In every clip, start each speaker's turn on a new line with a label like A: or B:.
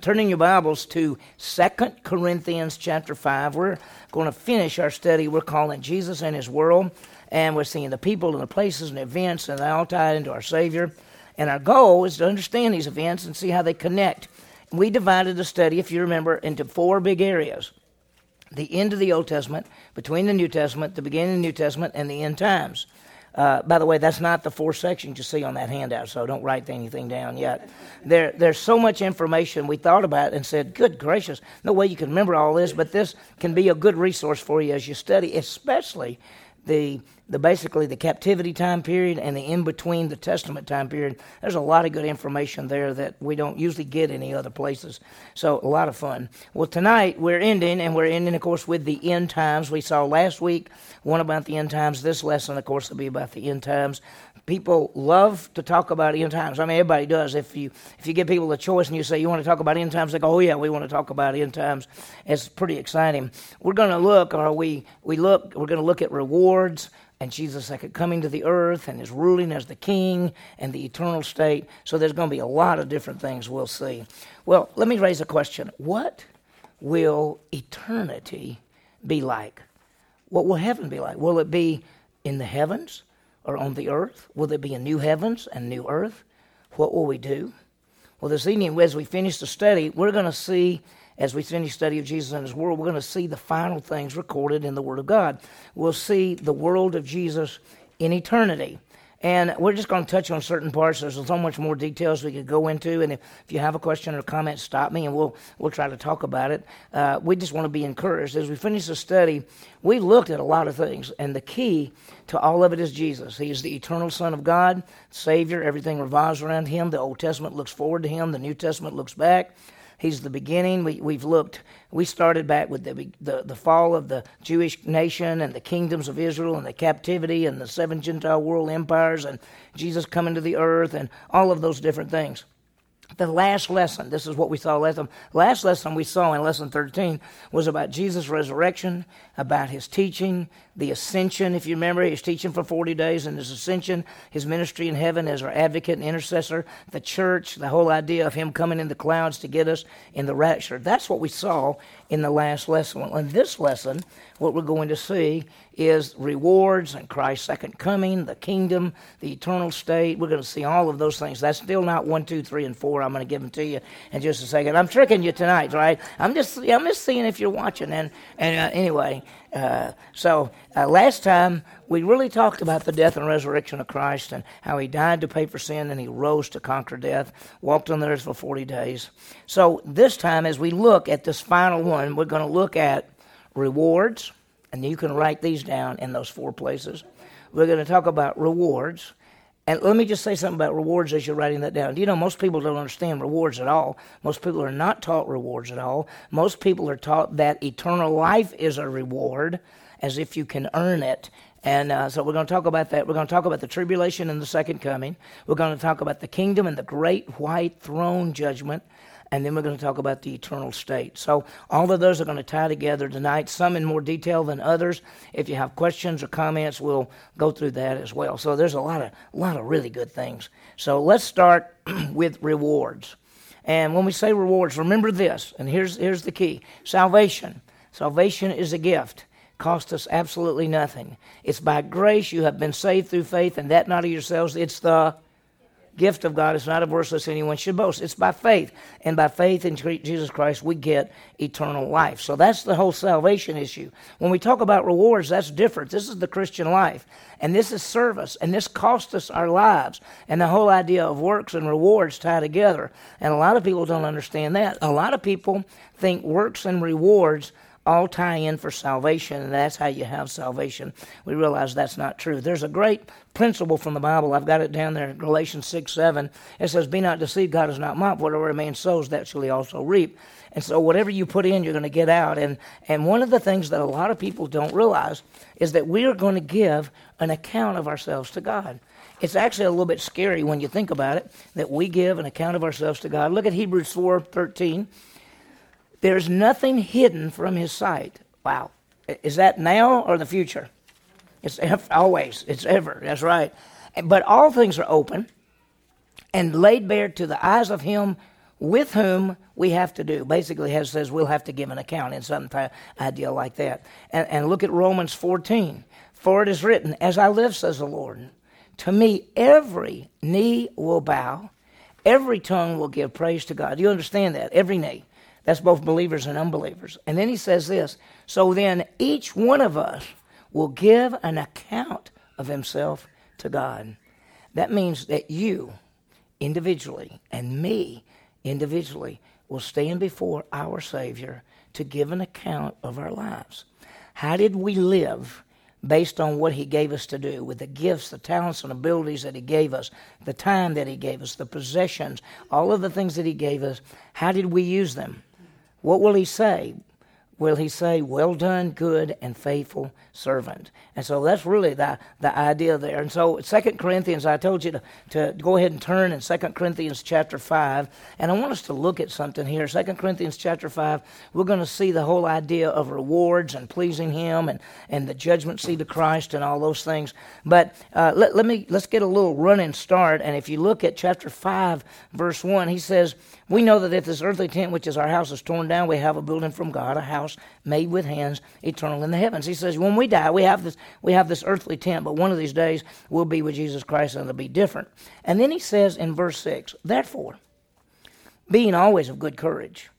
A: turning your Bibles to Second Corinthians chapter 5. We're going to finish our study. We're calling Jesus and His World, and we're seeing the people and the places and events, and they all tie into our Savior. And our goal is to understand these events and see how they connect. We divided the study, if you remember, into four big areas the end of the Old Testament, between the New Testament, the beginning of the New Testament, and the end times. Uh, by the way, that's not the four sections you see on that handout, so don't write anything down yet. There, there's so much information we thought about and said, good gracious, no way you can remember all this, but this can be a good resource for you as you study, especially the the basically the captivity time period and the in between the testament time period. There's a lot of good information there that we don't usually get any other places. So a lot of fun. Well tonight we're ending and we're ending of course with the end times. We saw last week one about the end times. This lesson of course will be about the end times people love to talk about end times. I mean, everybody does. If you if you give people a choice and you say you want to talk about end times, they go, "Oh yeah, we want to talk about end times." It's pretty exciting. We're going to look, or we we look. We're going to look at rewards and Jesus' second coming to the earth and his ruling as the king and the eternal state. So there's going to be a lot of different things we'll see. Well, let me raise a question. What will eternity be like? What will heaven be like? Will it be in the heavens? Or on the earth? Will there be a new heavens and new earth? What will we do? Well, this evening, as we finish the study, we're going to see, as we finish study of Jesus and His world, we're going to see the final things recorded in the Word of God. We'll see the world of Jesus in eternity. And we're just going to touch on certain parts. There's so much more details we could go into. And if, if you have a question or comment, stop me and we'll, we'll try to talk about it. Uh, we just want to be encouraged. As we finish the study, we looked at a lot of things. And the key to all of it is Jesus. He is the eternal Son of God, Savior. Everything revolves around Him. The Old Testament looks forward to Him, the New Testament looks back. He's the beginning. We, we've looked, we started back with the, the, the fall of the Jewish nation and the kingdoms of Israel and the captivity and the seven Gentile world empires and Jesus coming to the earth and all of those different things the last lesson, this is what we saw last. Last lesson we saw in lesson 13 was about Jesus' resurrection, about his teaching, the ascension. If you remember, was teaching for 40 days and his ascension, his ministry in heaven as our advocate and intercessor, the church, the whole idea of him coming in the clouds to get us in the rapture. That's what we saw in the last lesson. In this lesson, what we're going to see is rewards and Christ's second coming, the kingdom, the eternal state. We're going to see all of those things. That's still not one, two, three, and four. I'm going to give them to you in just a second. I'm tricking you tonight, right? I'm just, I'm just seeing if you're watching. And, and uh, anyway, uh, so uh, last time we really talked about the death and resurrection of Christ and how he died to pay for sin and he rose to conquer death, walked on the earth for 40 days. So this time, as we look at this final one, we're going to look at rewards and you can write these down in those four places. We're going to talk about rewards. And let me just say something about rewards as you're writing that down. Do you know, most people don't understand rewards at all. Most people are not taught rewards at all. Most people are taught that eternal life is a reward as if you can earn it. And uh, so we're going to talk about that. We're going to talk about the tribulation and the second coming. We're going to talk about the kingdom and the great white throne judgment and then we're going to talk about the eternal state. So all of those are going to tie together tonight, some in more detail than others. If you have questions or comments, we'll go through that as well. So there's a lot of lot of really good things. So let's start with rewards. And when we say rewards, remember this, and here's here's the key. Salvation. Salvation is a gift. Cost us absolutely nothing. It's by grace you have been saved through faith, and that not of yourselves, it's the gift of God. It's not of works lest anyone should boast. It's by faith. And by faith in Jesus Christ, we get eternal life. So that's the whole salvation issue. When we talk about rewards, that's different. This is the Christian life. And this is service. And this costs us our lives. And the whole idea of works and rewards tie together. And a lot of people don't understand that. A lot of people think works and rewards all tie in for salvation, and that's how you have salvation. We realize that's not true. There's a great principle from the Bible. I've got it down there in Galatians 6 7. It says, Be not deceived, God is not mocked. Whatever a man sows, that shall he also reap. And so, whatever you put in, you're going to get out. And, and one of the things that a lot of people don't realize is that we are going to give an account of ourselves to God. It's actually a little bit scary when you think about it that we give an account of ourselves to God. Look at Hebrews 4 13. There's nothing hidden from his sight. Wow. Is that now or the future? It's always. It's ever. That's right. But all things are open and laid bare to the eyes of him with whom we have to do. Basically, it says we'll have to give an account in some idea like that. And, and look at Romans 14. For it is written, As I live, says the Lord, to me every knee will bow, every tongue will give praise to God. You understand that? Every knee. That's both believers and unbelievers. And then he says this So then each one of us will give an account of himself to God. That means that you individually and me individually will stand before our Savior to give an account of our lives. How did we live based on what He gave us to do with the gifts, the talents, and abilities that He gave us, the time that He gave us, the possessions, all of the things that He gave us? How did we use them? What will He say? Will he say, Well done, good and faithful servant. And so that's really the, the idea there. And so Second Corinthians, I told you to, to go ahead and turn in Second Corinthians chapter 5. And I want us to look at something here. Second Corinthians chapter 5, we're going to see the whole idea of rewards and pleasing him and, and the judgment seat of Christ and all those things. But uh, let, let me, let's get a little running start. And if you look at chapter 5, verse 1, he says, We know that if this earthly tent, which is our house, is torn down, we have a building from God, a house house made with hands, eternal in the heavens. He says, when we die, we have this, we have this earthly tent, but one of these days we'll be with Jesus Christ and it'll be different. And then he says in verse 6, therefore, being always of good courage,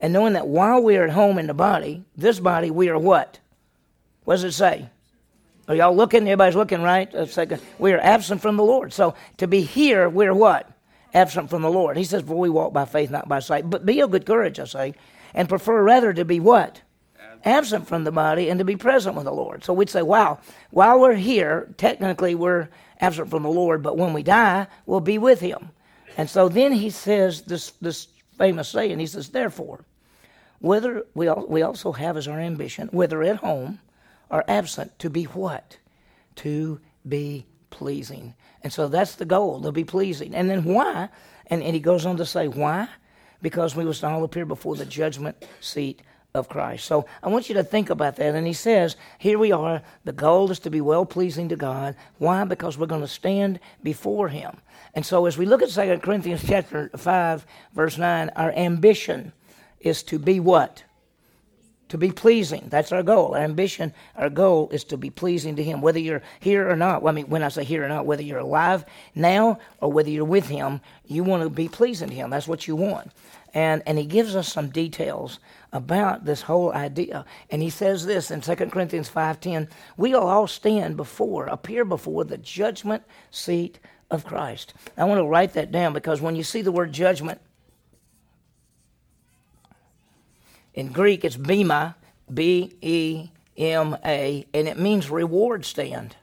A: and knowing that while we are at home in the body, this body, we are what? What does it say? Are y'all looking? Everybody's looking, right? It's like we are absent from the Lord. So to be here, we're what? Absent from the Lord. He says, For we walk by faith, not by sight. But be of good courage, I say, and prefer rather to be what? Absent from the body and to be present with the Lord. So we'd say, wow, while we're here, technically we're absent from the Lord, but when we die, we'll be with him. And so then he says this, this famous saying, he says, therefore, whether we, we also have as our ambition, whether at home or absent, to be what? To be pleasing. And so that's the goal, to be pleasing. And then why? And, and he goes on to say, why? Because we must all appear before the judgment seat of Christ. So I want you to think about that. And he says, here we are. The goal is to be well pleasing to God. Why? Because we're going to stand before him. And so as we look at 2 Corinthians chapter 5, verse 9, our ambition is to be what? To be pleasing. That's our goal. Our ambition, our goal is to be pleasing to Him, whether you're here or not. Well, I mean, when I say here or not, whether you're alive now or whether you're with Him, you want to be pleasing to Him. That's what you want. And, and He gives us some details about this whole idea. And He says this in 2 Corinthians 5.10, we'll all stand before, appear before the judgment seat of Christ. I want to write that down because when you see the word judgment, In Greek, it's bema, B E M A, and it means reward stand.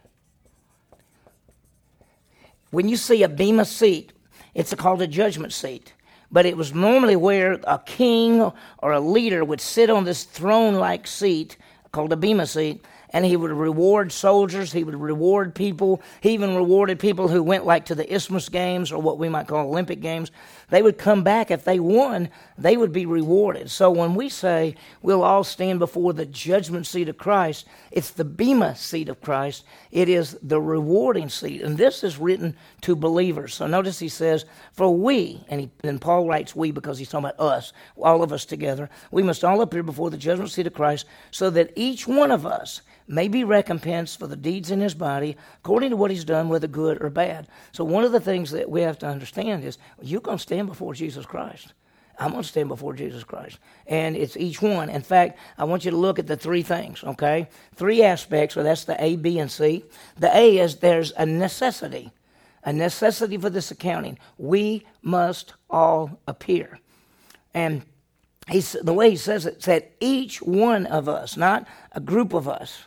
A: When you see a bema seat, it's called a judgment seat. But it was normally where a king or a leader would sit on this throne like seat called a bema seat, and he would reward soldiers, he would reward people. He even rewarded people who went like to the Isthmus Games or what we might call Olympic Games. They would come back if they won, they would be rewarded. So when we say we'll all stand before the judgment seat of Christ, it's the Bema seat of Christ. It is the rewarding seat. And this is written to believers. So notice he says, For we, and, he, and Paul writes we because he's talking about us, all of us together, we must all appear before the judgment seat of Christ so that each one of us may be recompensed for the deeds in his body according to what he's done, whether good or bad. So, one of the things that we have to understand is you're going to stand before Jesus Christ. I'm going to stand before Jesus Christ. And it's each one. In fact, I want you to look at the three things, okay? Three aspects, so that's the A, B, and C. The A is there's a necessity, a necessity for this accounting. We must all appear. And he's, the way he says it, said each one of us, not a group of us,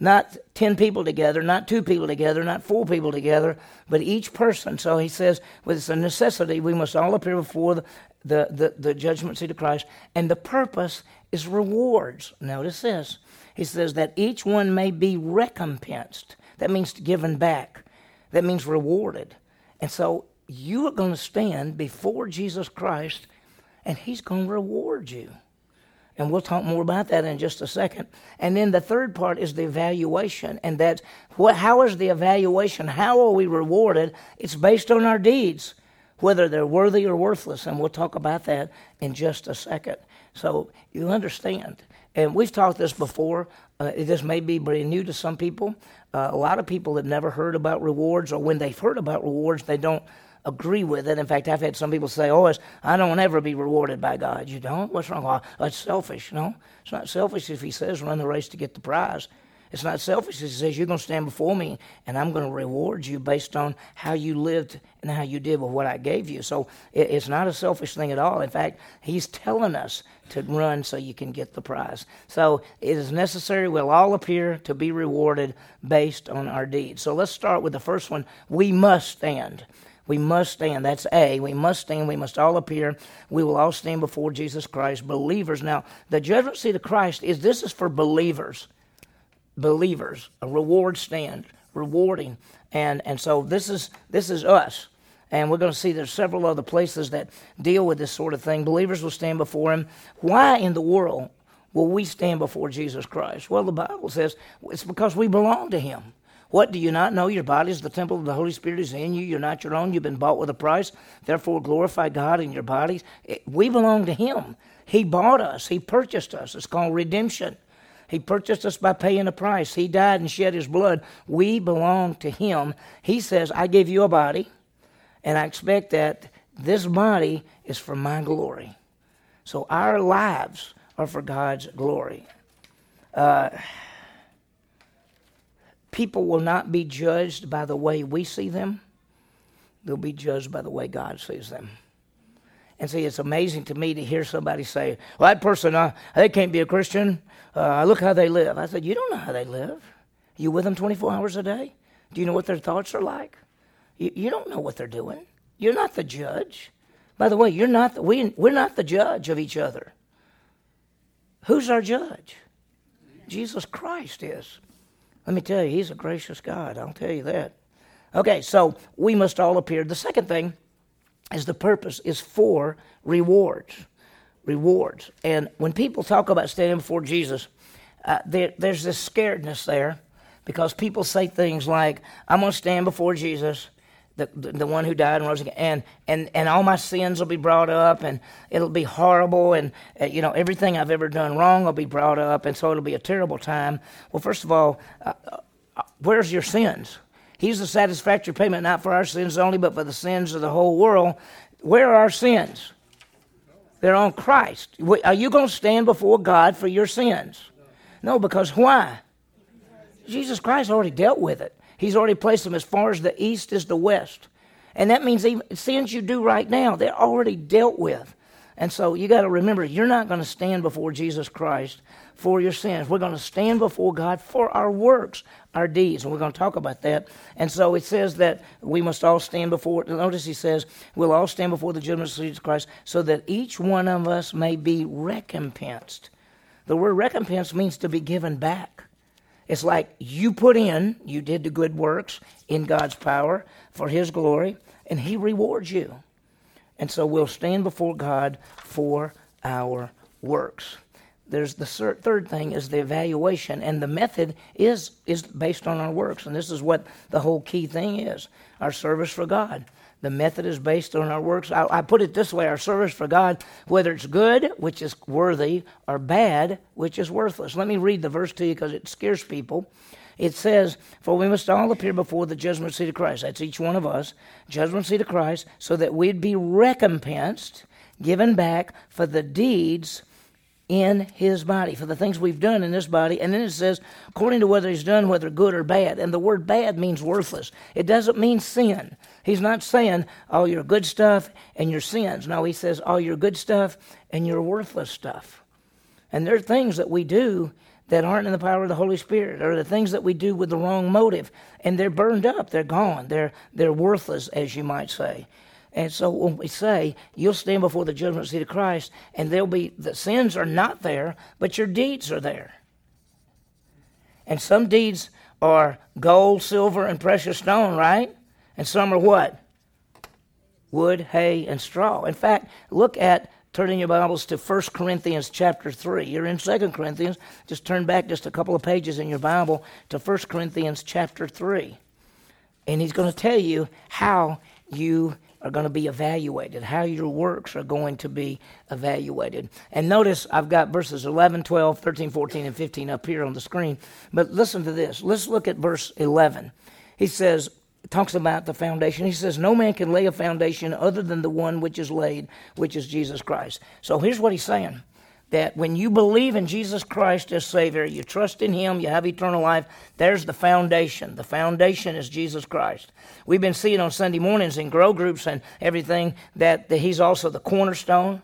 A: not 10 people together, not two people together, not four people together, but each person. So he says, with it's a necessity, we must all appear before the, the, the, the judgment seat of Christ. And the purpose is rewards. Notice this. He says that each one may be recompensed. That means given back. That means rewarded. And so you are going to stand before Jesus Christ, and he's going to reward you. And we'll talk more about that in just a second. And then the third part is the evaluation. And that's what, how is the evaluation? How are we rewarded? It's based on our deeds. whether they're worthy or worthless. And we'll talk about that in just a second. So you understand. And we've talked this before. Uh, this may be brand new to some people. Uh, a lot of people have never heard about rewards, or when they've heard about rewards, they don't agree with it. In fact, I've had some people say, "Oh, I don't ever be rewarded by God." You don't? What's wrong? Well, it's selfish. No, it's not selfish if He says run the race to get the prize. It's not selfish. If he says, You're going to stand before me, and I'm going to reward you based on how you lived and how you did with what I gave you. So it's not a selfish thing at all. In fact, He's telling us to run so you can get the prize. So it is necessary. We'll all appear to be rewarded based on our deeds. So let's start with the first one. We must stand. We must stand. That's A. We must stand. We must all appear. We will all stand before Jesus Christ, believers. Now, the judgment seat of Christ is this is for believers believers, a reward stand, rewarding. And, and so this is, this is us. And we're going to see there's several other places that deal with this sort of thing. Believers will stand before him. Why in the world will we stand before Jesus Christ? Well, the Bible says it's because we belong to him. What do you not know? Your body is the temple of the Holy Spirit is in you. You're not your own. You've been bought with a price. Therefore, glorify God in your bodies. We belong to Him. He bought us. He purchased us. It's called redemption. He purchased us by paying a price. He died and shed his blood. We belong to him. He says, I gave you a body, and I expect that this body is for my glory. So our lives are for God's glory. Uh, people will not be judged by the way we see them, they'll be judged by the way God sees them. And see, it's amazing to me to hear somebody say, Well, that person, uh, they can't be a Christian. Uh, look how they live. I said, You don't know how they live. Are you with them 24 hours a day? Do you know what their thoughts are like? You, you don't know what they're doing. You're not the judge. By the way, you're not the, we, we're not the judge of each other. Who's our judge? Jesus Christ is. Let me tell you, He's a gracious God. I'll tell you that. Okay, so we must all appear. The second thing is the purpose is for rewards. Rewards. And when people talk about standing before Jesus, uh, there, there's this scaredness there because people say things like, I'm going to stand before Jesus, the, the, one who died and rose again, and, and, and all my sins will be brought up, and it'll be horrible, and uh, you know everything I've ever done wrong will be brought up, and so it'll be a terrible time. Well, first of all, uh, uh where's your sins? He's the satisfactory payment not for our sins only, but for the sins of the whole world. Where are our sins? They're on Christ. Are you going to stand before God for your sins? No, because why? Jesus Christ already dealt with it. He's already placed them as far as the east is the west. And that means even sins you do right now, they're already dealt with. And so you got to remember, you're not going to stand before Jesus Christ for your sins. We're going to stand before God for our works, our deeds. And we're going to talk about that. And so it says that we must all stand before, notice he says, we'll all stand before the judgment of Jesus Christ so that each one of us may be recompensed. The word recompense means to be given back. It's like you put in, you did the good works in God's power for His glory, and He rewards you. And so we'll stand before God for our works. There's the third thing is the evaluation, and the method is is based on our works, and this is what the whole key thing is: our service for God. The method is based on our works. I, I put it this way: our service for God, whether it's good, which is worthy, or bad, which is worthless. Let me read the verse to you because it scares people. It says, For we must all appear before the judgment seat of Christ. That's each one of us. Judgment seat of Christ, so that we'd be recompensed, given back for the deeds in his body, for the things we've done in this body. And then it says, according to whether he's done, whether good or bad. And the word bad means worthless. It doesn't mean sin. He's not saying all your good stuff and your sins. No, he says all your good stuff and your worthless stuff. And there are things that we do that aren't in the power of the Holy Spirit, or the things that we do with the wrong motive, and they're burned up, they're gone, they're they're worthless, as you might say. And so when we say you'll stand before the judgment seat of Christ, and there'll be the sins are not there, but your deeds are there. And some deeds are gold, silver, and precious stone, right? And some are what? Wood, hay, and straw. In fact, look at turning your Bibles to 1 Corinthians chapter 3. You're in 2 Corinthians. Just turn back just a couple of pages in your Bible to 1 Corinthians chapter 3. And he's going to tell you how you are going to be evaluated, how your works are going to be evaluated. And notice I've got verses 11, 12, 13, 14, and 15 up here on the screen. But listen to this. Let's look at verse 11. He says, talks about the foundation. He says, No man can lay a foundation other than the one which is laid, which is Jesus Christ. So here's what he's saying that when you believe in Jesus Christ as Savior, you trust in Him, you have eternal life, there's the foundation. The foundation is Jesus Christ. We've been seeing on Sunday mornings in grow groups and everything that, that He's also the cornerstone.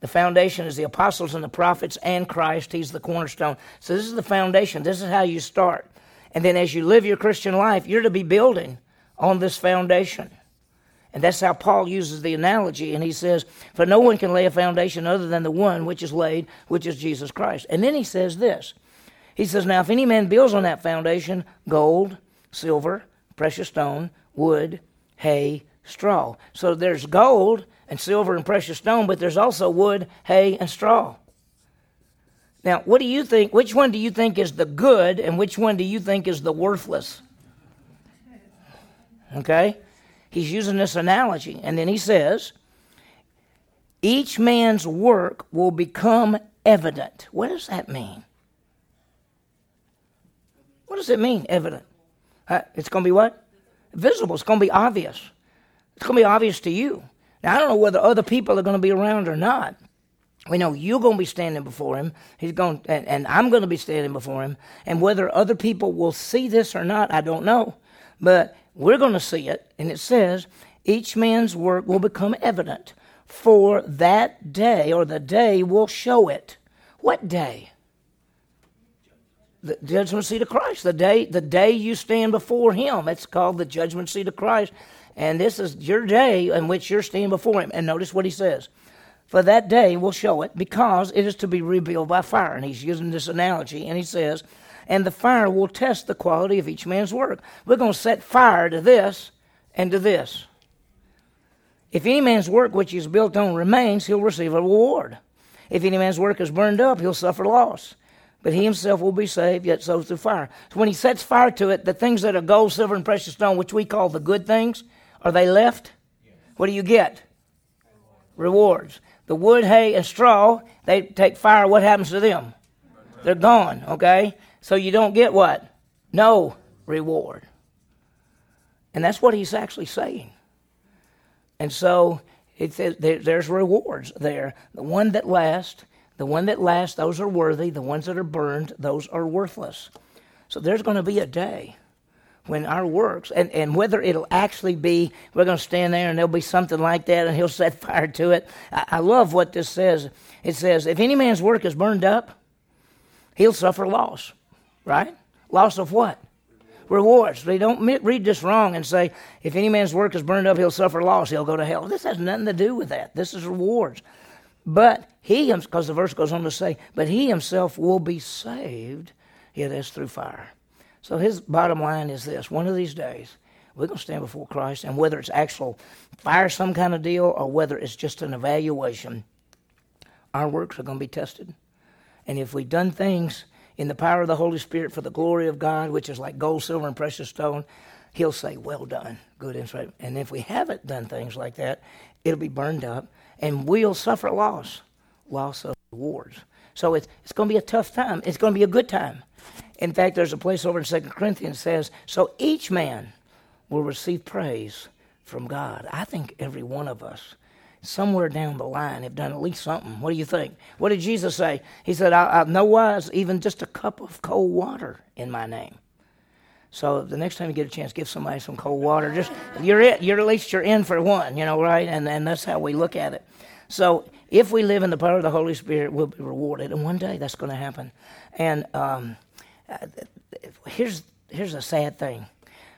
A: The foundation is the apostles and the prophets and Christ. He's the cornerstone. So this is the foundation. This is how you start. And then as you live your Christian life, you're to be building on this foundation. And that's how Paul uses the analogy. And he says, For no one can lay a foundation other than the one which is laid, which is Jesus Christ. And then he says this He says, Now if any man builds on that foundation gold, silver, precious stone, wood, hay, straw. So there's gold and silver and precious stone, but there's also wood, hay, and straw. Now, what do you think? Which one do you think is the good, and which one do you think is the worthless? Okay? He's using this analogy. And then he says, each man's work will become evident. What does that mean? What does it mean, evident? Uh, it's going to be what? Visible. It's going to be obvious. It's going to be obvious to you. Now, I don't know whether other people are going to be around or not. We know you're going to be standing before him. He's going, and, and I'm going to be standing before him. And whether other people will see this or not, I don't know. But we're going to see it, and it says, each man's work will become evident, for that day, or the day will show it. What day? The judgment seat of Christ. The day, the day you stand before Him. It's called the judgment seat of Christ. And this is your day in which you're standing before Him. And notice what He says. For that day will show it, because it is to be revealed by fire. And He's using this analogy, and He says, and the fire will test the quality of each man's work. We're going to set fire to this and to this. If any man's work which is built on remains, he'll receive a reward. If any man's work is burned up, he'll suffer loss. But he himself will be saved, yet so through fire. So when he sets fire to it, the things that are gold, silver, and precious stone, which we call the good things, are they left? What do you get? Rewards. The wood, hay, and straw, they take fire. What happens to them? They're gone, okay? So you don't get what? No reward. And that's what he's actually saying. And so there's rewards there. The one that lasts, the one that lasts, those are worthy. The ones that are burned, those are worthless. So there's going to be a day when our works, and, and whether it'll actually be, we're going to stand there and there'll be something like that and he'll set fire to it. I, I love what this says. It says, if any man's work is burned up, he'll suffer loss right? Loss of what? Rewards. They don't read this wrong and say, if any man's work is burned up, he'll suffer loss, he'll go to hell. This has nothing to do with that. This is rewards. But he, because the verse goes on to say, but he himself will be saved, yet as through fire. So his bottom line is this one of these days, we're going to stand before Christ, and whether it's actual fire, some kind of deal, or whether it's just an evaluation, our works are going to be tested. And if we've done things in the power of the Holy Spirit for the glory of God, which is like gold, silver, and precious stone, He'll say, Well done, good and faithful. And if we haven't done things like that, it'll be burned up and we'll suffer loss, loss of rewards. So it's, it's going to be a tough time. It's going to be a good time. In fact, there's a place over in 2 Corinthians says, So each man will receive praise from God. I think every one of us somewhere down the line have done at least something. What do you think? What did Jesus say? He said, I, I no wise even just a cup of cold water in my name. So the next time you get a chance, give somebody some cold water. Just you're it. You're at least you're in for one, you know, right? And and that's how we look at it. So if we live in the power of the Holy Spirit, we'll be rewarded, and one day that's going to happen. And um, here's here's a sad thing.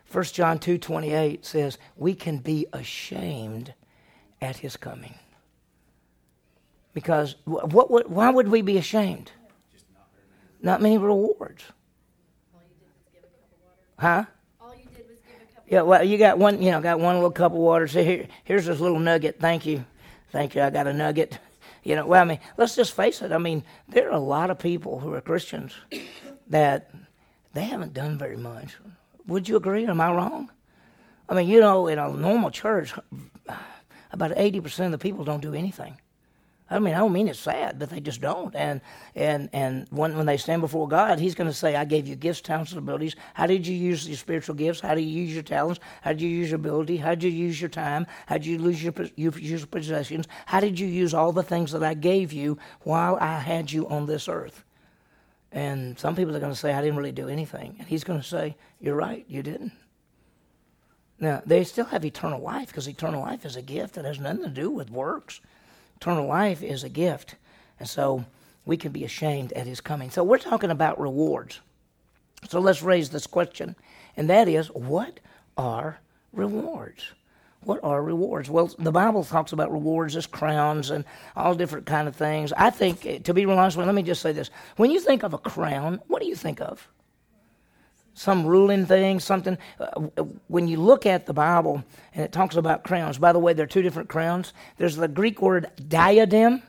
A: First John two twenty eight says we can be ashamed at his coming. Because what, what, why would we be ashamed? Not many rewards. Huh? Yeah, well, you got one, you know, got one little cup of water. So here, here's this little nugget. Thank you, thank you. I got a nugget. You know, well, I mean, let's just face it. I mean, there are a lot of people who are Christians that they haven't done very much. Would you agree? Am I wrong? I mean, you know, in a normal church, about 80% of the people don't do anything. I mean, I don't mean it's sad, but they just don't. And and and when when they stand before God, He's going to say, "I gave you gifts, talents, and abilities. How did you use your spiritual gifts? How did you use your talents? How did you use your ability? How did you use your time? How did you lose your you use your possessions? How did you use all the things that I gave you while I had you on this earth?" And some people are going to say, "I didn't really do anything," and He's going to say, "You're right, you didn't." Now, they still have eternal life because eternal life is a gift that has nothing to do with works. Eternal life is a gift. And so we can be ashamed at his coming. So we're talking about rewards. So let's raise this question, and that is what are rewards? What are rewards? Well, the Bible talks about rewards as crowns and all different kind of things. I think, to be honest, with you, let me just say this: when you think of a crown, what do you think of? Some ruling thing, something. Uh, when you look at the Bible and it talks about crowns, by the way, there are two different crowns. There's the Greek word diadem,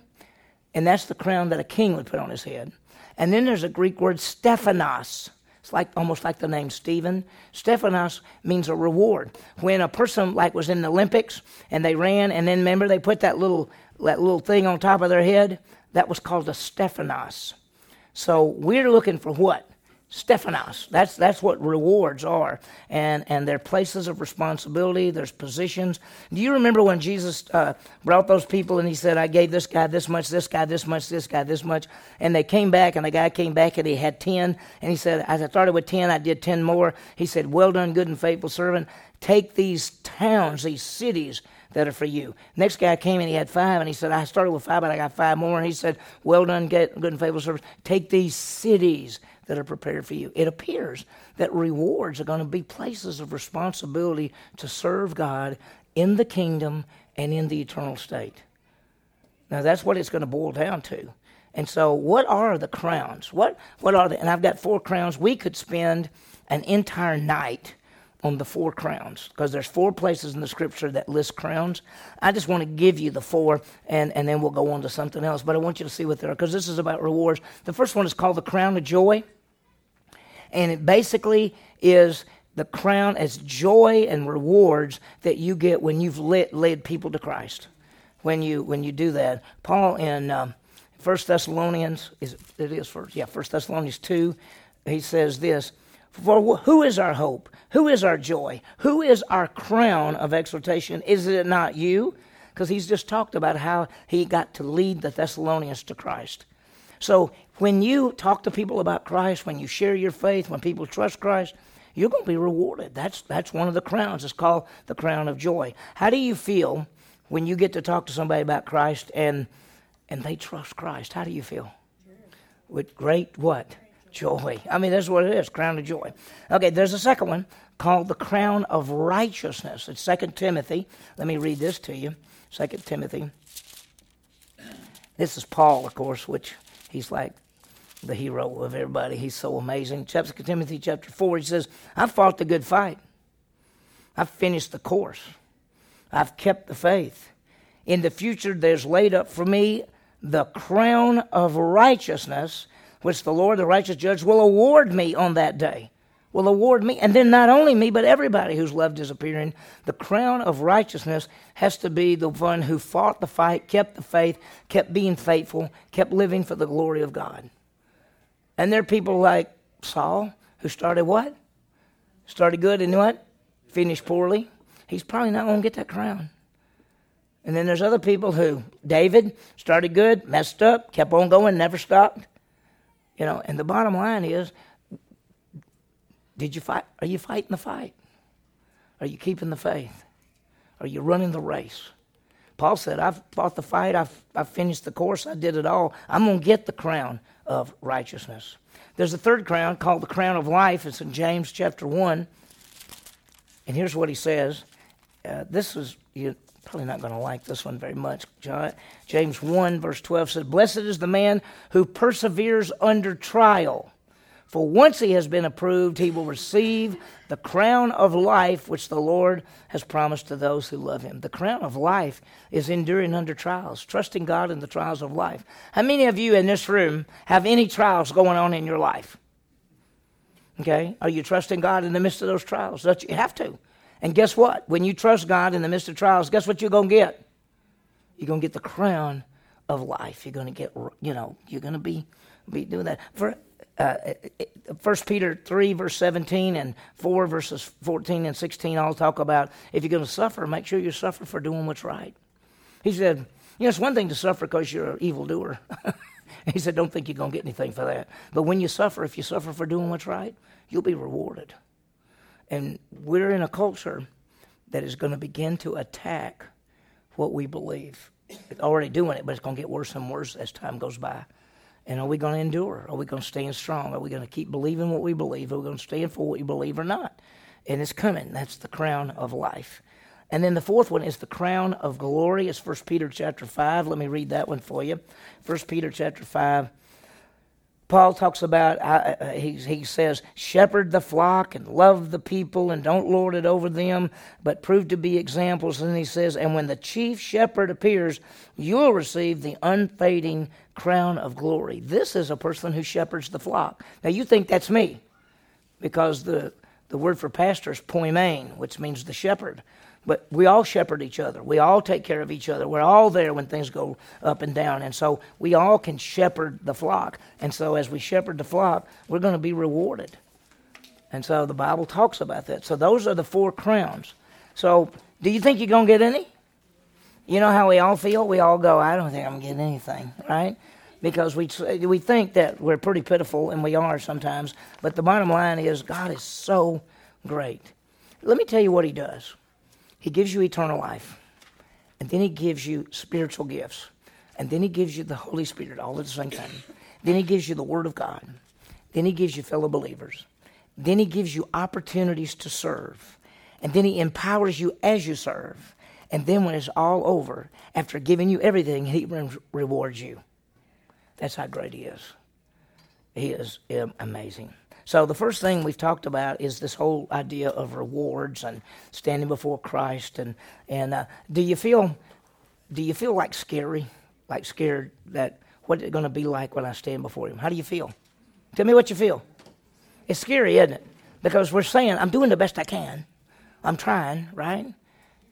A: and that's the crown that a king would put on his head. And then there's a Greek word Stephanos. It's like almost like the name Stephen. Stephanos means a reward. When a person like was in the Olympics and they ran, and then remember they put that little that little thing on top of their head, that was called a Stephanos. So we're looking for what? Stephanos. That's that's what rewards are, and and they're places of responsibility. There's positions. Do you remember when Jesus uh, brought those people and he said, "I gave this guy this much, this guy this much, this guy this much," and they came back, and the guy came back and he had ten, and he said, "As I started with ten, I did ten more." He said, "Well done, good and faithful servant. Take these towns, these cities." that are for you. Next guy came and he had five, and he said, I started with five, but I got five more. And he said, Well done, good and faithful servant. Take these cities that are prepared for you. It appears that rewards are going to be places of responsibility to serve God in the kingdom and in the eternal state. Now, that's what it's going to boil down to. And so, what are the crowns? What, what are they? And I've got four crowns. We could spend an entire night on the four crowns because there's four places in the scripture that list crowns. I just want to give you the four and, and then we'll go on to something else. But I want you to see what they are because this is about rewards. The first one is called the crown of joy and it basically is the crown as joy and rewards that you get when you've led, led people to Christ. When you when you do that, Paul in um, First Thessalonians is it is first yeah First Thessalonians two, he says this. For who is our hope? Who is our joy? Who is our crown of exaltation? Is it not you? Because he's just talked about how he got to lead the Thessalonians to Christ. So when you talk to people about Christ, when you share your faith, when people trust Christ, you're going to be rewarded. That's, that's one of the crowns. It's called the crown of joy. How do you feel when you get to talk to somebody about Christ and, and they trust Christ? How do you feel? With great what? Joy. I mean, that's what it is, crown of joy. Okay, there's a second one called the crown of righteousness. It's Second Timothy. Let me read this to you. Second Timothy. This is Paul, of course, which he's like the hero of everybody. He's so amazing. Chapter Timothy chapter four, he says, "I've fought the good fight. I've finished the course. I've kept the faith. In the future, there's laid up for me the crown of righteousness, which the Lord, the righteous judge, will award me on that day." Will award me, and then not only me, but everybody who's loved is appearing. The crown of righteousness has to be the one who fought the fight, kept the faith, kept being faithful, kept living for the glory of God. And there are people like Saul who started what? Started good and what? Finished poorly. He's probably not going to get that crown. And then there's other people who, David, started good, messed up, kept on going, never stopped. You know, and the bottom line is, did you fight? Are you fighting the fight? Are you keeping the faith? Are you running the race? Paul said, I've fought the fight, I've, I've finished the course, I did it all. I'm going to get the crown of righteousness. There's a third crown called the crown of life. It's in James chapter 1. And here's what he says. Uh, this is, you're probably not going to like this one very much. James 1, verse 12 says, Blessed is the man who perseveres under trial. For once he has been approved, he will receive the crown of life which the Lord has promised to those who love him. The crown of life is enduring under trials, trusting God in the trials of life. How many of you in this room have any trials going on in your life? Okay? Are you trusting God in the midst of those trials? That you have to. And guess what? When you trust God in the midst of trials, guess what you're going to get? You're going to get the crown of life. You're going to get, you know, you're going to be, be doing that. For uh, 1 Peter 3, verse 17, and 4, verses 14 and 16 all talk about if you're going to suffer, make sure you suffer for doing what's right. He said, you know, it's one thing to suffer because you're an evildoer. he said, don't think you're going to get anything for that. But when you suffer, if you suffer for doing what's right, you'll be rewarded. And we're in a culture that is going to begin to attack what we believe. It's already doing it, but it's going to get worse and worse as time goes by. And are we going to endure? Are we going to stand strong? Are we going to keep believing what we believe? Are we going to stand for what we believe or not? And it's coming. That's the crown of life. And then the fourth one is the crown of glory. It's 1 Peter chapter 5. Let me read that one for you. 1 Peter chapter 5. Paul talks about, uh, he, he says, shepherd the flock and love the people and don't lord it over them, but prove to be examples. And he says, and when the chief shepherd appears, you will receive the unfading crown of glory. This is a person who shepherds the flock. Now you think that's me, because the, the word for pastor is poimen, which means the shepherd. But we all shepherd each other. We all take care of each other. We're all there when things go up and down. And so we all can shepherd the flock. And so as we shepherd the flock, we're going to be rewarded. And so the Bible talks about that. So those are the four crowns. So do you think you're going to get any? You know how we all feel? We all go, I don't think I'm getting anything, right? Because we, we think that we're pretty pitiful, and we are sometimes. But the bottom line is, God is so great. Let me tell you what He does. He gives you eternal life, and then He gives you spiritual gifts, and then He gives you the Holy Spirit all at the same time. Then He gives you the Word of God. Then He gives you fellow believers. Then He gives you opportunities to serve. And then He empowers you as you serve. And then when it's all over, after giving you everything, He rewards you. That's how great He is. He is um, amazing. So the first thing we've talked about is this whole idea of rewards and standing before Christ. And and uh, do you feel do you feel like scary, like scared that what it's going to be like when I stand before Him? How do you feel? Tell me what you feel. It's scary, isn't it? Because we're saying I'm doing the best I can. I'm trying, right?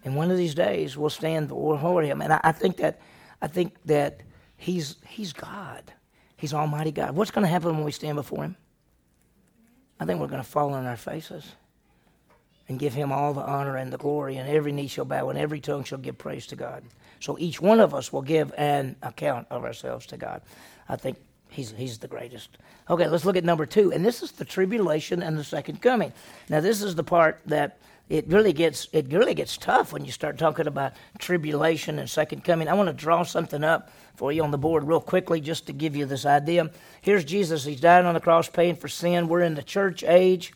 A: And one of these days we'll stand before Him. And I, I think that I think that He's He's God. He's Almighty God. What's going to happen when we stand before Him? I think we're going to fall on our faces and give him all the honor and the glory, and every knee shall bow and every tongue shall give praise to God. So each one of us will give an account of ourselves to God. I think he's, he's the greatest. Okay, let's look at number two. And this is the tribulation and the second coming. Now, this is the part that it really gets it really gets tough when you start talking about tribulation and second coming. I want to draw something up for you on the board real quickly just to give you this idea. Here's Jesus. He's dying on the cross paying for sin. We're in the church age.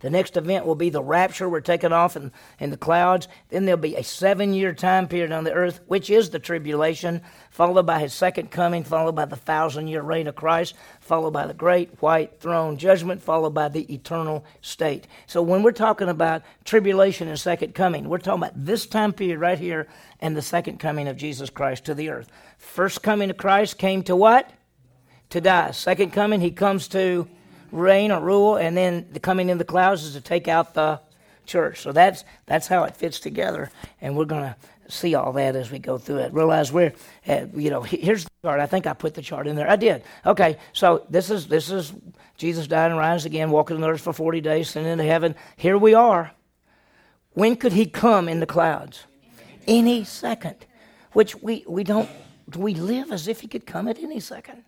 A: The next event will be the rapture. We're taken off in, in the clouds. Then there'll be a seven year time period on the earth, which is the tribulation, followed by his second coming, followed by the thousand year reign of Christ, followed by the great white throne judgment, followed by the eternal state. So when we're talking about tribulation and second coming, we're talking about this time period right here and the second coming of Jesus Christ to the earth. First coming of Christ came to what? To die. Second coming, he comes to reign or rule, and then the coming in the clouds is to take out the church. So that's that's how it fits together, and we're going to see all that as we go through it. Realize we're, at, you know, here's the chart. I think I put the chart in there. I did. Okay, so this is this is Jesus died and rise again, walking on the earth for forty days, and into heaven. Here we are. When could he come in the clouds? Any second. Which we we don't. We live as if he could come at any second.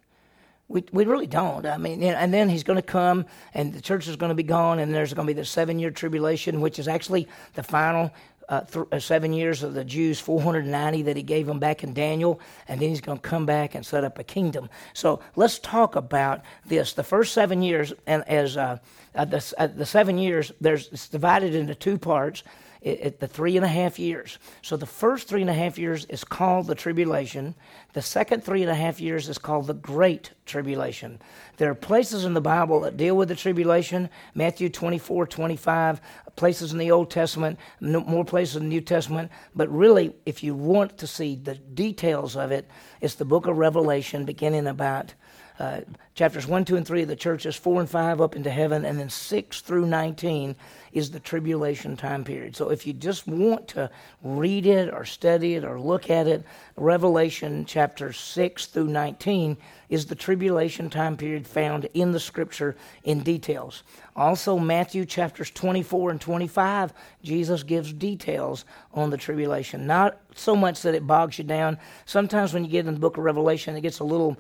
A: We, we really don't. I mean, and then he's going to come, and the church is going to be gone, and there's going to be the seven year tribulation, which is actually the final uh, th- uh, seven years of the Jews, 490 that he gave them back in Daniel, and then he's going to come back and set up a kingdom. So let's talk about this. The first seven years, and as uh, the, the seven years, there's it's divided into two parts it, the three and a half years. So the first three and a half years is called the tribulation. The second three and a half years is called the great tribulation. There are places in the Bible that deal with the tribulation Matthew 24, 25, places in the Old Testament, more places in the New Testament. But really, if you want to see the details of it, it's the book of Revelation, beginning about uh, chapters 1, 2, and 3 of the churches, 4 and 5 up into heaven, and then 6 through 19 is the tribulation time period. So if you just want to read it or study it or look at it, Revelation chapter 6 through 19 is the tribulation time period found in the scripture in details. Also, Matthew chapters 24 and 25, Jesus gives details on the tribulation. Not so much that it bogs you down. Sometimes when you get in the book of Revelation, it gets a little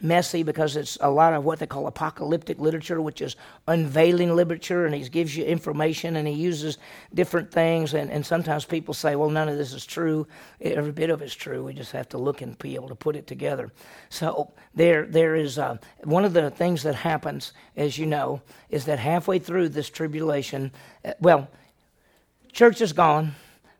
A: messy because it's a lot of what they call apocalyptic literature, which is unveiling literature, and he gives you information and he uses different things. And, and sometimes people say, well, none of this is true. Every bit of it's true. We just have to look and be able to put it together. So there, there is uh, one of the things that happens, as you know, is that halfway through this tribulation, uh, well, church is gone.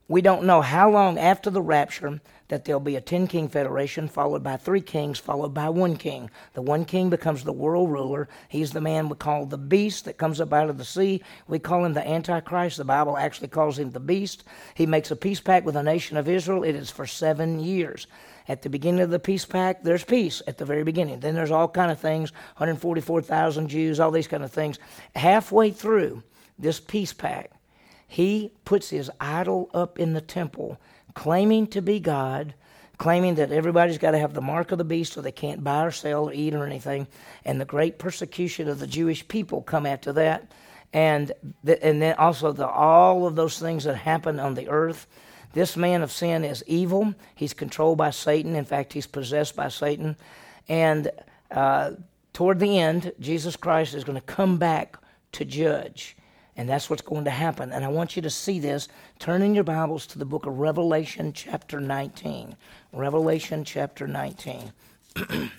A: We don't know how long after the rapture that there'll be a 10 king federation followed by three kings, followed by one king. The one king becomes the world ruler. He's the man we call the beast that comes up out of the sea. We call him the Antichrist. The Bible actually calls him the beast. He makes a peace pact with the nation of Israel. It is for seven years. At the beginning of the peace pact, there's peace at the very beginning. Then there's all kind of things, 144,000 Jews, all these kind of things. Halfway through this peace pact, he puts his idol up in the temple claiming to be God, claiming that everybody's got to have the mark of the beast so they can't buy or sell or eat or anything. And the great persecution of the Jewish people come after that. And, the, and then also the, all of those things that happen on the earth. This man of sin is evil. He's controlled by Satan. In fact, he's possessed by Satan. And uh, toward the end, Jesus Christ is going to come back to judge. And that's what's going to happen. And I want you to see this. Turn in your Bibles to the book of Revelation, chapter 19. Revelation, chapter 19.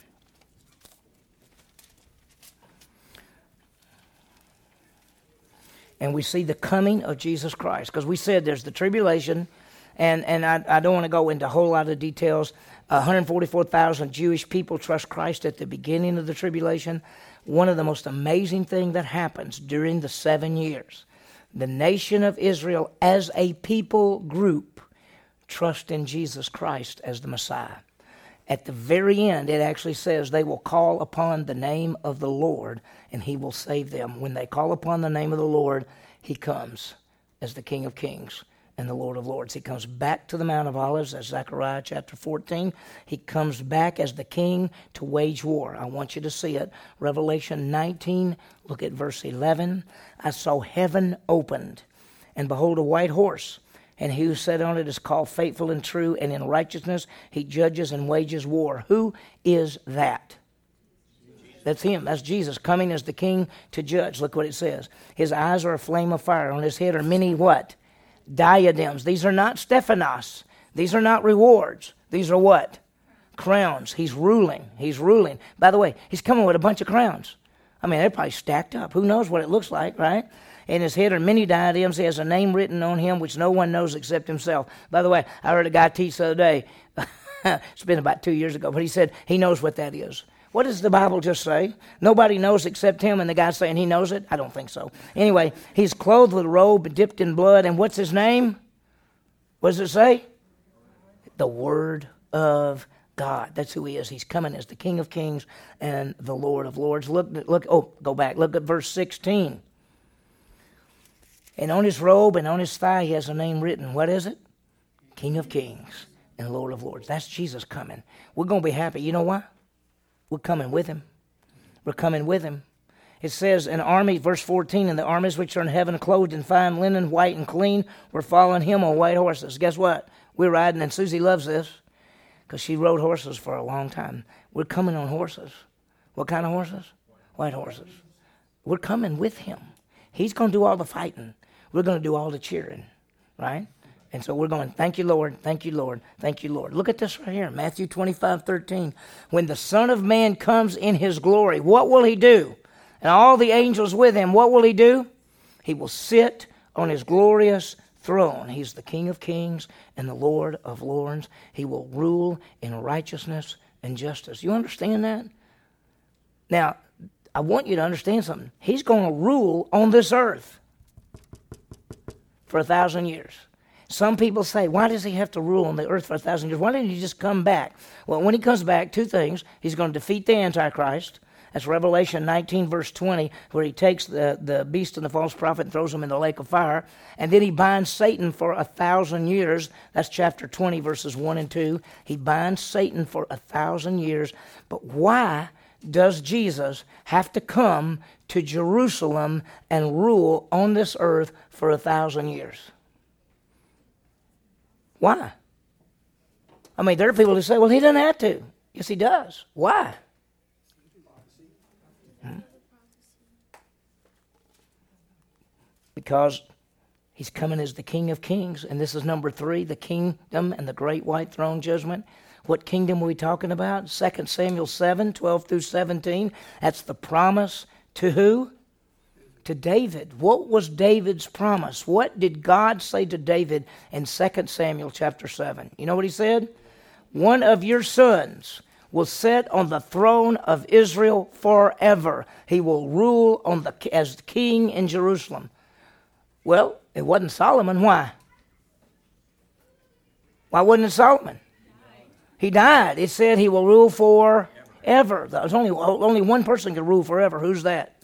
A: and we see the coming of Jesus Christ. Because we said there's the tribulation, and, and I, I don't want to go into a whole lot of details. 144,000 Jewish people trust Christ at the beginning of the tribulation one of the most amazing things that happens during the seven years. The nation of Israel, as a people group, trust in Jesus Christ as the Messiah. At the very end, it actually says they will call upon the name of the Lord and he will save them. When they call upon the name of the Lord, he comes as the King of Kings and the Lord of Lords. He comes back to the Mount of Olives, as Zechariah chapter 14. He comes back as the king to wage war. I want you to see it. Revelation 19, look at verse 11. I saw heaven opened, and behold, a white horse. And he who sat on it is called faithful and true, and in righteousness he judges and wages war. Who is that? That's him. That's Jesus coming as the king to judge. Look what it says. His eyes are a flame of fire. On his head are many what? Diadems. These are not Stephanos. These are not rewards. These are what? Crowns. He's ruling. He's ruling. By the way, he's coming with a bunch of crowns. I mean, they're probably stacked up. Who knows what it looks like, right? In his head are many diadems. He has a name written on him which no one knows except himself. By the way, I heard a guy teach the other day. it's been about two years ago, but he said he knows what that is. What does the Bible just say? Nobody knows except him, and the guy's saying he knows it? I don't think so. Anyway, he's clothed with a robe dipped in blood, and what's his name? What does it say? The Word of God. That's who he is. He's coming as the King of Kings and the Lord of Lords. Look, look, oh, go back. Look at verse 16. And on his robe and on his thigh, he has a name written. What is it? King of Kings and Lord of Lords. That's Jesus coming. We're going to be happy. You know why? We're coming with him. We're coming with him. It says an army, verse 14, and the armies which are in heaven, clothed in fine linen, white and clean, were following him on white horses. Guess what? We're riding, and Susie loves this because she rode horses for a long time. We're coming on horses. What kind of horses? White horses. We're coming with him. He's going to do all the fighting. We're going to do all the cheering, right? And so we're going, thank you, Lord, thank you, Lord, thank you, Lord. Look at this right here, Matthew 25, 13. When the Son of Man comes in his glory, what will he do? And all the angels with him, what will he do? He will sit on his glorious throne. He's the King of kings and the Lord of lords. He will rule in righteousness and justice. You understand that? Now, I want you to understand something. He's going to rule on this earth for a thousand years. Some people say, why does he have to rule on the earth for a thousand years? Why didn't he just come back? Well, when he comes back, two things. He's going to defeat the Antichrist. That's Revelation 19, verse 20, where he takes the, the beast and the false prophet and throws them in the lake of fire. And then he binds Satan for a thousand years. That's chapter 20, verses 1 and 2. He binds Satan for a thousand years. But why does Jesus have to come to Jerusalem and rule on this earth for a thousand years? Why? I mean, there are people who say, well, he doesn't have to. Yes, he does. Why? Hmm? Because he's coming as the King of Kings, and this is number three the kingdom and the great white throne judgment. What kingdom are we talking about? 2 Samuel 7 12 through 17. That's the promise to who? To David. What was David's promise? What did God say to David in 2 Samuel chapter 7? You know what he said? One of your sons will sit on the throne of Israel forever. He will rule on the, as king in Jerusalem. Well, it wasn't Solomon. Why? Why wasn't it Solomon? He died. It said he will rule forever. There's only, only one person can rule forever. Who's that?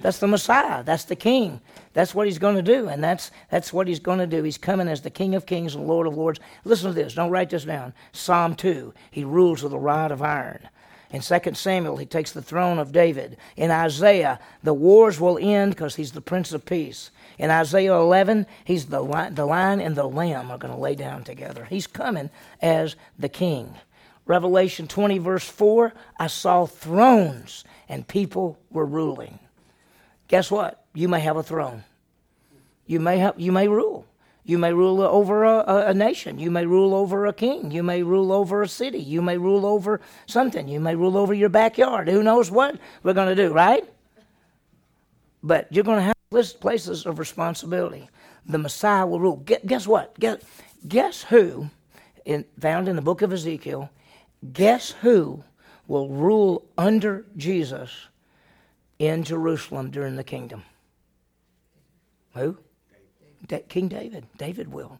A: That's the Messiah. That's the King. That's what he's going to do, and that's that's what he's going to do. He's coming as the King of Kings and Lord of Lords. Listen to this. Don't write this down. Psalm two. He rules with a rod of iron. In 2 Samuel, he takes the throne of David. In Isaiah, the wars will end because he's the Prince of Peace. In Isaiah 11, he's the, the lion and the lamb are going to lay down together. He's coming as the king. Revelation 20, verse 4 I saw thrones and people were ruling. Guess what? You may have a throne. You may have, you may rule. You may rule over a, a, nation. You may rule over a king. You may rule over a city. You may rule over something. You may rule over your backyard. Who knows what we're going to do, right? But you're going to have places of responsibility. The Messiah will rule. Guess what? Guess, guess who, in, found in the book of Ezekiel, guess who will rule under Jesus in Jerusalem during the kingdom? Who? Da- King David. David will.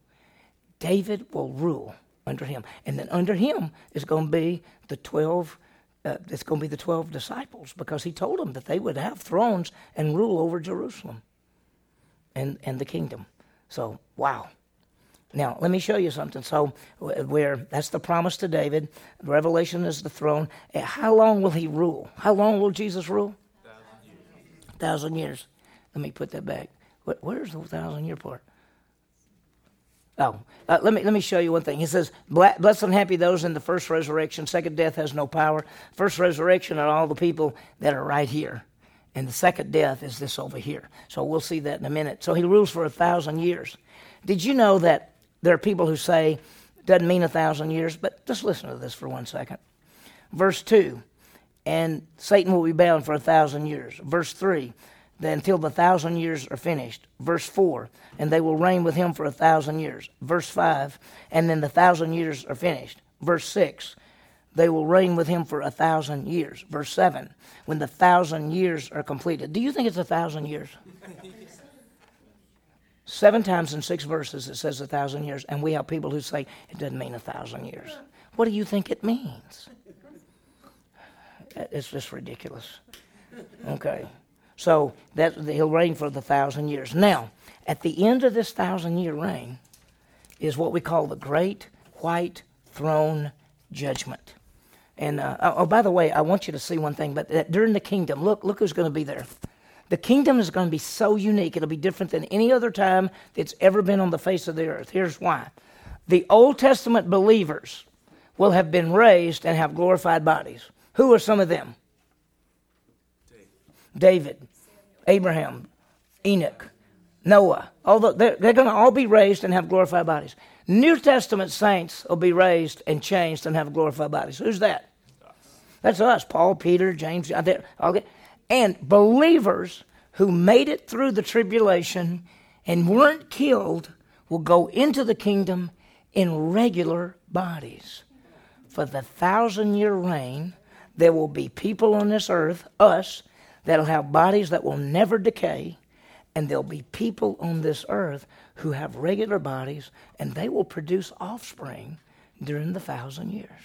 A: David will rule under him. And then under him is going to be the 12 uh, it's going to be the 12 disciples because he told them that they would have thrones and rule over Jerusalem and, and the kingdom. So, wow. Now, let me show you something. So, where that's the promise to David, Revelation is the throne. How long will he rule? How long will Jesus rule? Thousand years. Let me put that back. Where's the thousand year part? Oh, uh, let me let me show you one thing. He says, "Blessed and happy those in the first resurrection. Second death has no power. First resurrection are all the people that are right here, and the second death is this over here. So we'll see that in a minute. So he rules for a thousand years. Did you know that there are people who say it doesn't mean a thousand years? But just listen to this for one second. Verse two and Satan will be bound for a thousand years. Verse 3, until the thousand years are finished. Verse 4, and they will reign with him for a thousand years. Verse 5, and then the thousand years are finished. Verse 6, they will reign with him for a thousand years. Verse 7, when the thousand years are completed. Do you think it's a thousand years? Seven times in six verses it says a thousand years, and we have people who say it doesn't mean a thousand years. What do you think it means? It's just ridiculous. Okay. So that he'll reign for the thousand years. Now, at the end of this thousand year reign is what we call the great white throne judgment. And uh, oh, oh by the way, I want you to see one thing. But during the kingdom, look, look who's going to be there. The kingdom is going to be so unique; it'll be different than any other time that's ever been on the face of the earth. Here's why: the Old Testament believers will have been raised and have glorified bodies. Who are some of them? David, Abraham, Enoch, Noah. Although they're, they're going to all be raised and have glorified bodies. New Testament saints will be raised and changed and have glorified bodies. Who's that? That's us. Paul, Peter, James. Okay. And believers who made it through the tribulation and weren't killed will go into the kingdom in regular bodies. For the thousand year reign there will be people on this earth, us, that'll have bodies that will never decay, And there'll be people on this earth who have regular bodies, and they will produce offspring during the thousand years.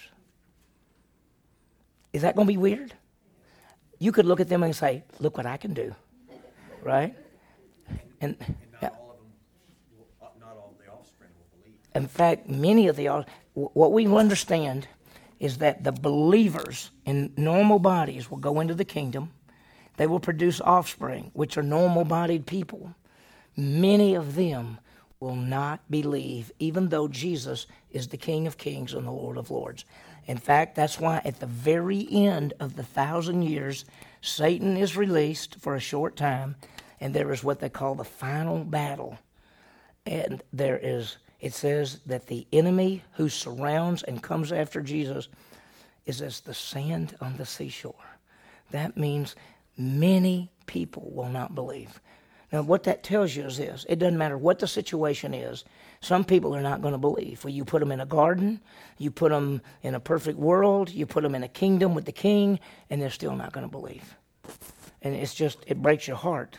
A: Is that going to be weird? You could look at them and say, Look what I can do. Right?
B: And, and not, all of them, not all the offspring will believe.
A: In fact, many of the, what we understand is that the believers in normal bodies will go into the kingdom. They will produce offspring, which are normal bodied people. Many of them will not believe, even though Jesus is the King of kings and the Lord of lords. In fact, that's why at the very end of the thousand years, Satan is released for a short time, and there is what they call the final battle. And there is, it says that the enemy who surrounds and comes after Jesus is as the sand on the seashore. That means many people will not believe. Now, what that tells you is this it doesn't matter what the situation is, some people are not going to believe. Well, you put them in a garden, you put them in a perfect world, you put them in a kingdom with the king, and they're still not going to believe. And it's just, it breaks your heart.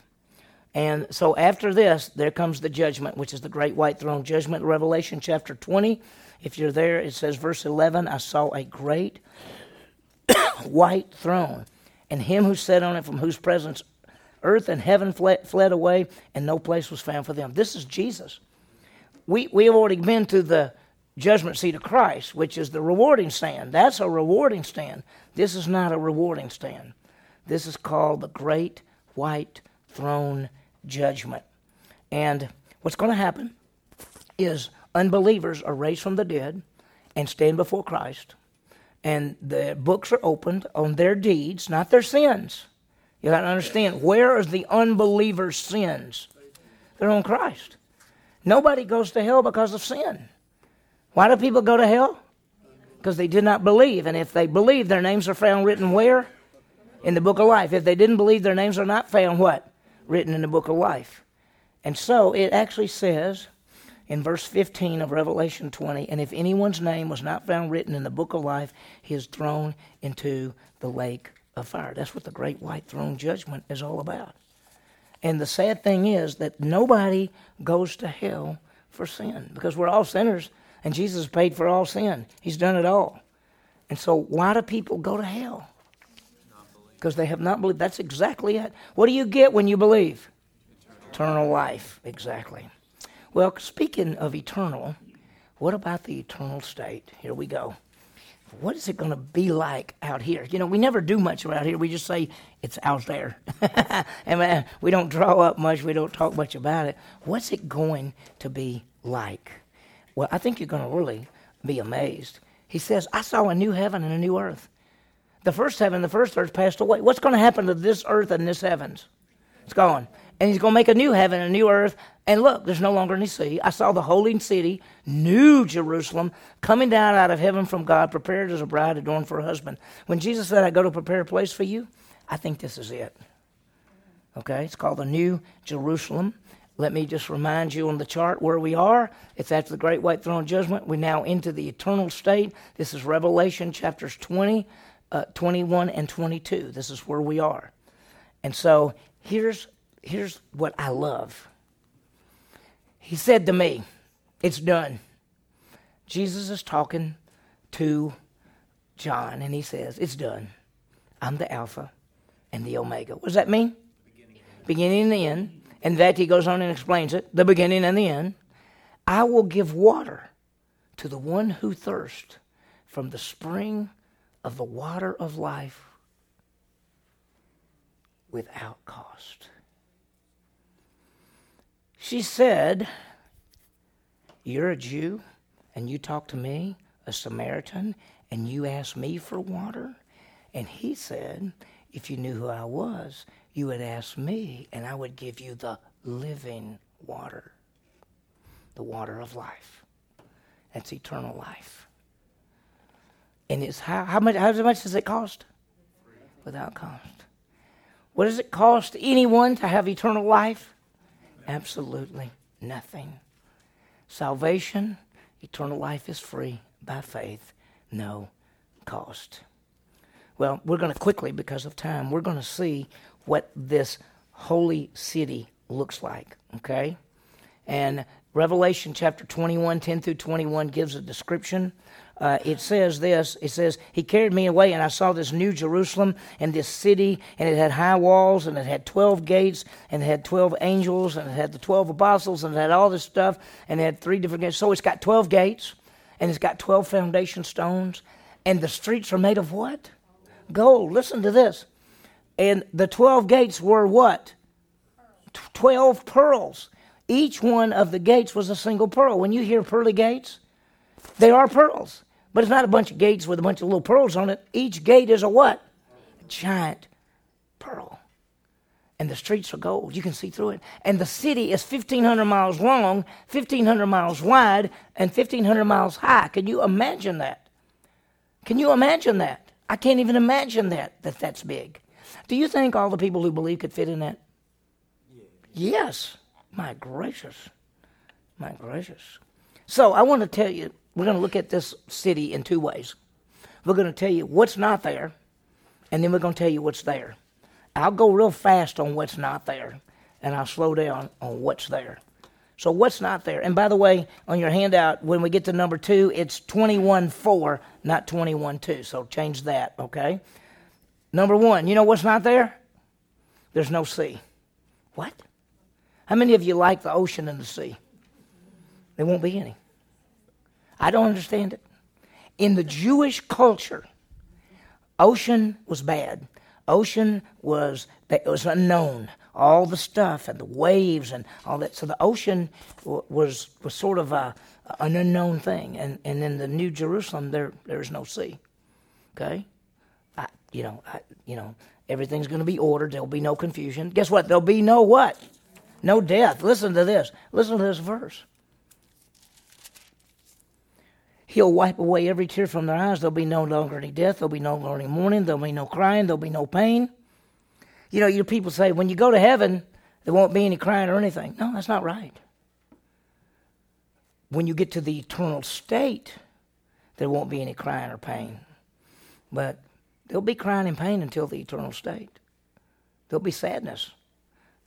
A: And so after this, there comes the judgment, which is the great white throne judgment, Revelation chapter 20. If you're there, it says, verse 11, I saw a great white throne, and him who sat on it, from whose presence earth and heaven fled, away, and no place was found for them. This is Jesus. We, we have already been to the judgment seat of Christ, which is the rewarding stand. That's a rewarding stand. This is not a rewarding stand. This is called the great white throne judgment. And what's going to happen is unbelievers are raised from the dead and stand before Christ. And the books are opened on their deeds, not their sins. You got to understand where is the unbeliever's sins? They're on Christ. Nobody goes to hell because of sin. Why do people go to hell? Because they did not believe. And if they believe, their names are found written where? In the book of life. If they didn't believe, their names are not found what? Written in the book of life. And so it actually says in verse 15 of Revelation 20, and if anyone's name was not found written in the book of life, he is thrown into the lake of fire. That's what the great white throne judgment is all about. And the sad thing is that nobody goes to hell for sin because we're all sinners and Jesus paid for all sin. He's done it all. And so, why do people go to hell? Because they have not believed. That's exactly it. What do you get when you believe? Eternal, life. Exactly. Well, speaking of eternal, what about the eternal state? Here we go what is it going to be like out here? You know, we never do much out here. We just say it's out there. and uh, we don't draw up much. We don't talk much about it. What's it going to be like? Well, I think you're going to really be amazed. He says, I saw a new heaven and a new earth. The first heaven, the first earth passed away. What's going to happen to this earth and this heavens? It's gone and he's going to make a new heaven and a new earth. And look, there's no longer any sea. I saw the holy city, New Jerusalem, coming down out of heaven from God, prepared as a bride adorned for a husband. When Jesus said, I go to prepare a place for you, I think this is it. Okay, it's called the New Jerusalem. Let me just remind you on the chart where we are. It's after the great white throne judgment. We're now into the eternal state. This is Revelation chapters 20, uh, 21, and 22. This is where we are. And so here's here's what I love. He said to me, It's done. Jesus is talking to John, and he says, It's done. I'm the Alpha and the Omega. What does that mean? Beginning, beginning and the end. And that he goes on and explains it the beginning and the end. I will give water to the one who thirsts from the spring of the water of life without cost. She said, You're a Jew, and you talk to me, a Samaritan, and you ask me for water? And he said, If you knew who I was, you would ask me, and I would give you the living water, the water of life. That's eternal life. And it's how, how much how much does it cost? Without cost. What does it cost anyone to have eternal life? Absolutely nothing. Salvation, eternal life is free by faith, no cost. Well, we're going to quickly, because of time, we're going to see what this holy city looks like. Okay? And Revelation chapter 21, 10 through 21 gives a description. Uh, it says this it says, He carried me away, and I saw this new Jerusalem and this city, and it had high walls, and it had 12 gates, and it had 12 angels, and it had the 12 apostles, and it had all this stuff, and it had three different gates. So it's got 12 gates, and it's got 12 foundation stones, and the streets are made of what? Gold. Listen to this. And the 12 gates were what? 12 pearls. Each one of the gates was a single pearl. When you hear pearly gates, they are pearls. But it's not a bunch of gates with a bunch of little pearls on it. Each gate is a what? A giant pearl. And the streets are gold. You can see through it. And the city is 1,500 miles long, 1,500 miles wide, and 1,500 miles high. Can you imagine that? Can you imagine that? I can't even imagine that, that that's big. Do you think all the people who believe could fit in that? Yes. My gracious. My gracious. So I want to tell you, we're going to look at this city in two ways. We're going to tell you what's not there, and then we're going to tell you what's there. I'll go real fast on what's not there, and I'll slow down on what's there. So what's not there? And by the way, on your handout, when we get to number two, it's 21-4, not 21-2. So change that, okay? Number one, you know what's not there? There's no sea. What? How many of you like the ocean and the sea? There won't be any. I don't understand it. In the Jewish culture, ocean was bad. Ocean was it was unknown. All the stuff and the waves and all that. So the ocean was was sort of a, an unknown thing. And and in the New Jerusalem, there there is no sea. Okay, I, you know, I, you know, everything's going to be ordered. There'll be no confusion. Guess what? There'll be no what? No death. Listen to this. Listen to this verse. He'll wipe away every tear from their eyes. There'll be no longer any death. There'll be no longer any mourning. There'll be no crying. There'll be no pain. You know, your people say, when you go to heaven, there won't be any crying or anything. No, that's not right. When you get to the eternal state, there won't be any crying or pain. But there'll be crying and pain until the eternal state. There'll be sadness.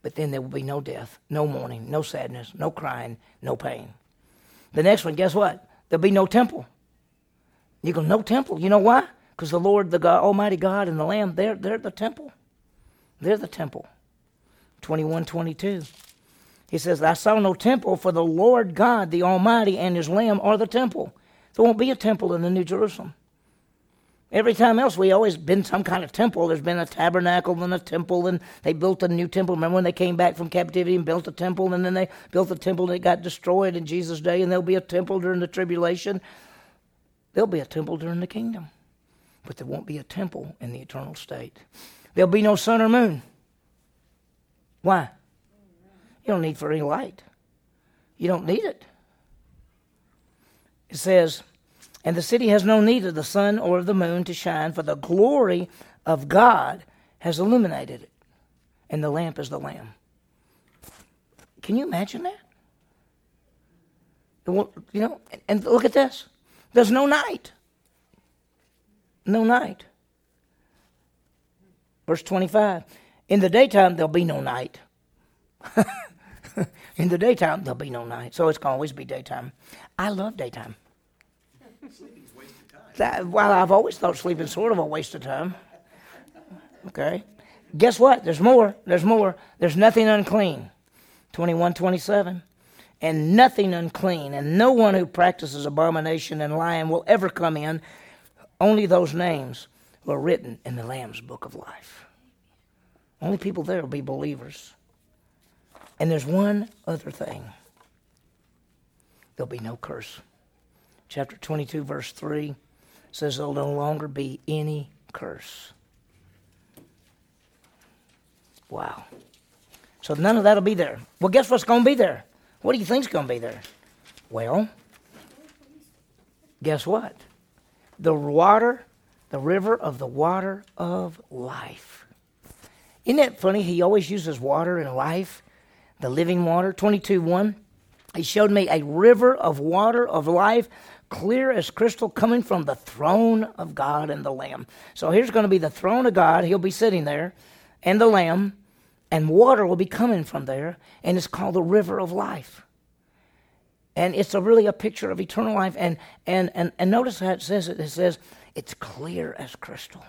A: But then there will be no death, no mourning, no sadness, no crying, no pain. The next one, guess what? There'll be no temple. You go, no temple. You know why? Because the Lord, the God, Almighty God, and the Lamb, they're, they're the temple. They're the temple. 21 22. He says, I saw no temple, for the Lord God, the Almighty, and his Lamb are the temple. There won't be a temple in the New Jerusalem. Every time else, we always been some kind of temple. There's been a tabernacle and a temple, and they built a new temple. Remember when they came back from captivity and built a temple, and then they built a temple it got destroyed in Jesus' day, and there'll be a temple during the tribulation. There'll be a temple during the kingdom, but there won't be a temple in the eternal state. There'll be no sun or moon. Why? You don't need for any light. You don't need it. It says, and the city has no need of the sun or of the moon to shine, for the glory of God has illuminated it. And the lamp is the Lamb. Can you imagine that? You know, and look at this. There's no night. No night. Verse 25. In the daytime, there'll be no night. In the daytime, there'll be no night. So it's going to always be daytime. I love daytime. That, well, I've always thought sleeping sort of a waste of time. Okay. Guess what? There's more. There's more. There's nothing unclean. 21, 27. And nothing unclean, and no one who practices abomination and lying will ever come in. Only those names were written in the Lamb's book of life. Only people there will be believers. And there's one other thing there'll be no curse. Chapter 22, verse 3 says there'll no longer be any curse. Wow. So none of that'll be there. Well, guess what's going to be there? What do you think's going to be there? Well, guess what? The water, the river of the water of life. Isn't that funny? He always uses water and life, the living water. 22 1. He showed me a river of water of life clear as crystal coming from the throne of God and the Lamb. So here's going to be the throne of God. He'll be sitting there, and the Lamb, and water will be coming from there, and it's called the river of life. And it's a really a picture of eternal life. And, and, and, and notice how it says it. It says it's clear as crystal.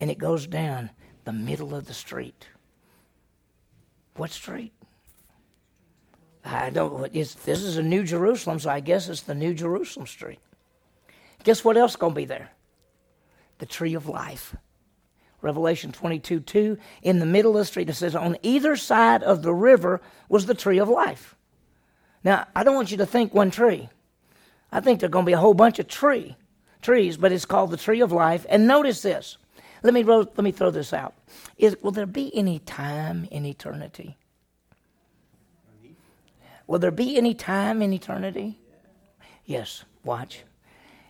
A: And it goes down the middle of the street. What street? I don't. This is a New Jerusalem, so I guess it's the New Jerusalem street. Guess what else going to be there? The tree of life. Revelation 22 2. In the middle of the street, it says, On either side of the river was the tree of life. Now, I don't want you to think one tree. I think there are going to be a whole bunch of tree, trees, but it's called the tree of life. And notice this. Let me, let me throw this out. Is, will there be any time in eternity? Will there be any time in eternity? Yes, watch.